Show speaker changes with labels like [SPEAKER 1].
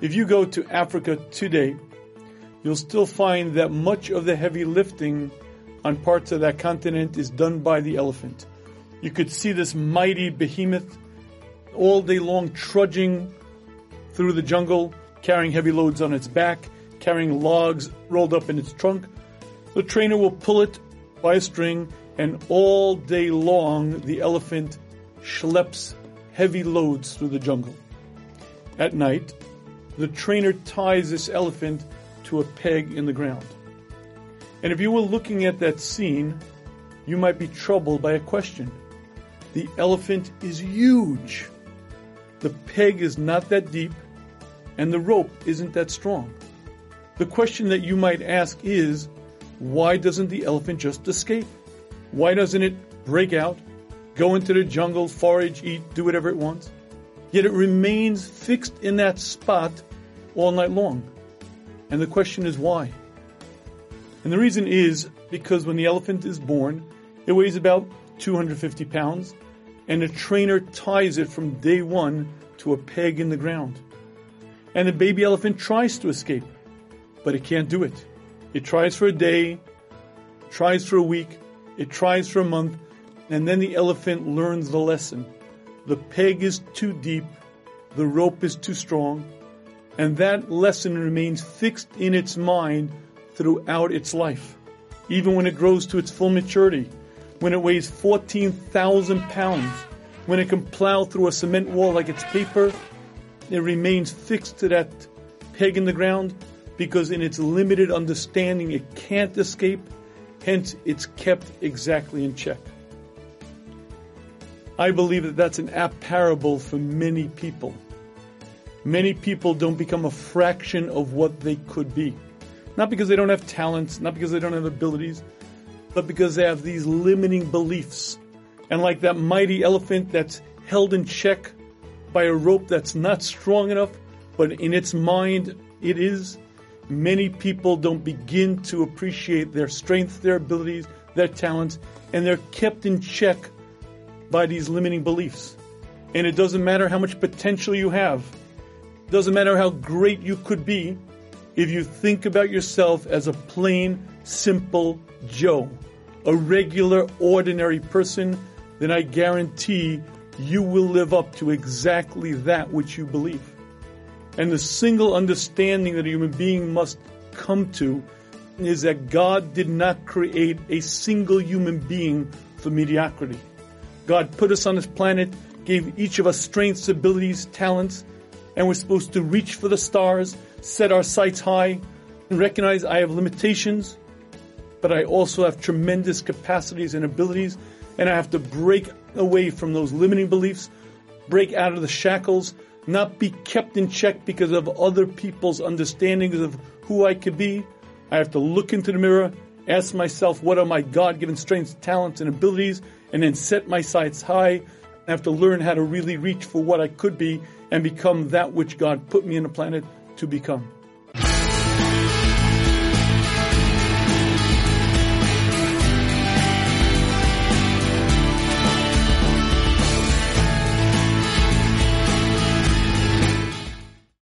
[SPEAKER 1] If you go to Africa today, you'll still find that much of the heavy lifting on parts of that continent is done by the elephant. You could see this mighty behemoth all day long trudging through the jungle, carrying heavy loads on its back, carrying logs rolled up in its trunk. The trainer will pull it by a string, and all day long the elephant schleps heavy loads through the jungle. At night, the trainer ties this elephant to a peg in the ground. And if you were looking at that scene, you might be troubled by a question. The elephant is huge. The peg is not that deep, and the rope isn't that strong. The question that you might ask is, why doesn't the elephant just escape? Why doesn't it break out, go into the jungle, forage, eat, do whatever it wants? Yet it remains fixed in that spot all night long. And the question is why? And the reason is because when the elephant is born, it weighs about 250 pounds, and the trainer ties it from day one to a peg in the ground. And the baby elephant tries to escape, but it can't do it. It tries for a day, tries for a week, it tries for a month, and then the elephant learns the lesson. The peg is too deep, the rope is too strong, and that lesson remains fixed in its mind throughout its life. Even when it grows to its full maturity, when it weighs 14,000 pounds, when it can plow through a cement wall like it's paper, it remains fixed to that peg in the ground because in its limited understanding it can't escape, hence it's kept exactly in check. I believe that that's an apt parable for many people. Many people don't become a fraction of what they could be. Not because they don't have talents, not because they don't have abilities, but because they have these limiting beliefs. And like that mighty elephant that's held in check by a rope that's not strong enough, but in its mind it is, many people don't begin to appreciate their strength, their abilities, their talents, and they're kept in check by these limiting beliefs. And it doesn't matter how much potential you have. Doesn't matter how great you could be if you think about yourself as a plain, simple Joe, a regular, ordinary person, then I guarantee you will live up to exactly that which you believe. And the single understanding that a human being must come to is that God did not create a single human being for mediocrity. God put us on this planet, gave each of us strengths, abilities, talents, and we're supposed to reach for the stars, set our sights high, and recognize I have limitations, but I also have tremendous capacities and abilities, and I have to break away from those limiting beliefs, break out of the shackles, not be kept in check because of other people's understandings of who I could be. I have to look into the mirror, ask myself what are my God given strengths, talents, and abilities, and then set my sights high. I have to learn how to really reach for what I could be and become that which God put me in the planet to become.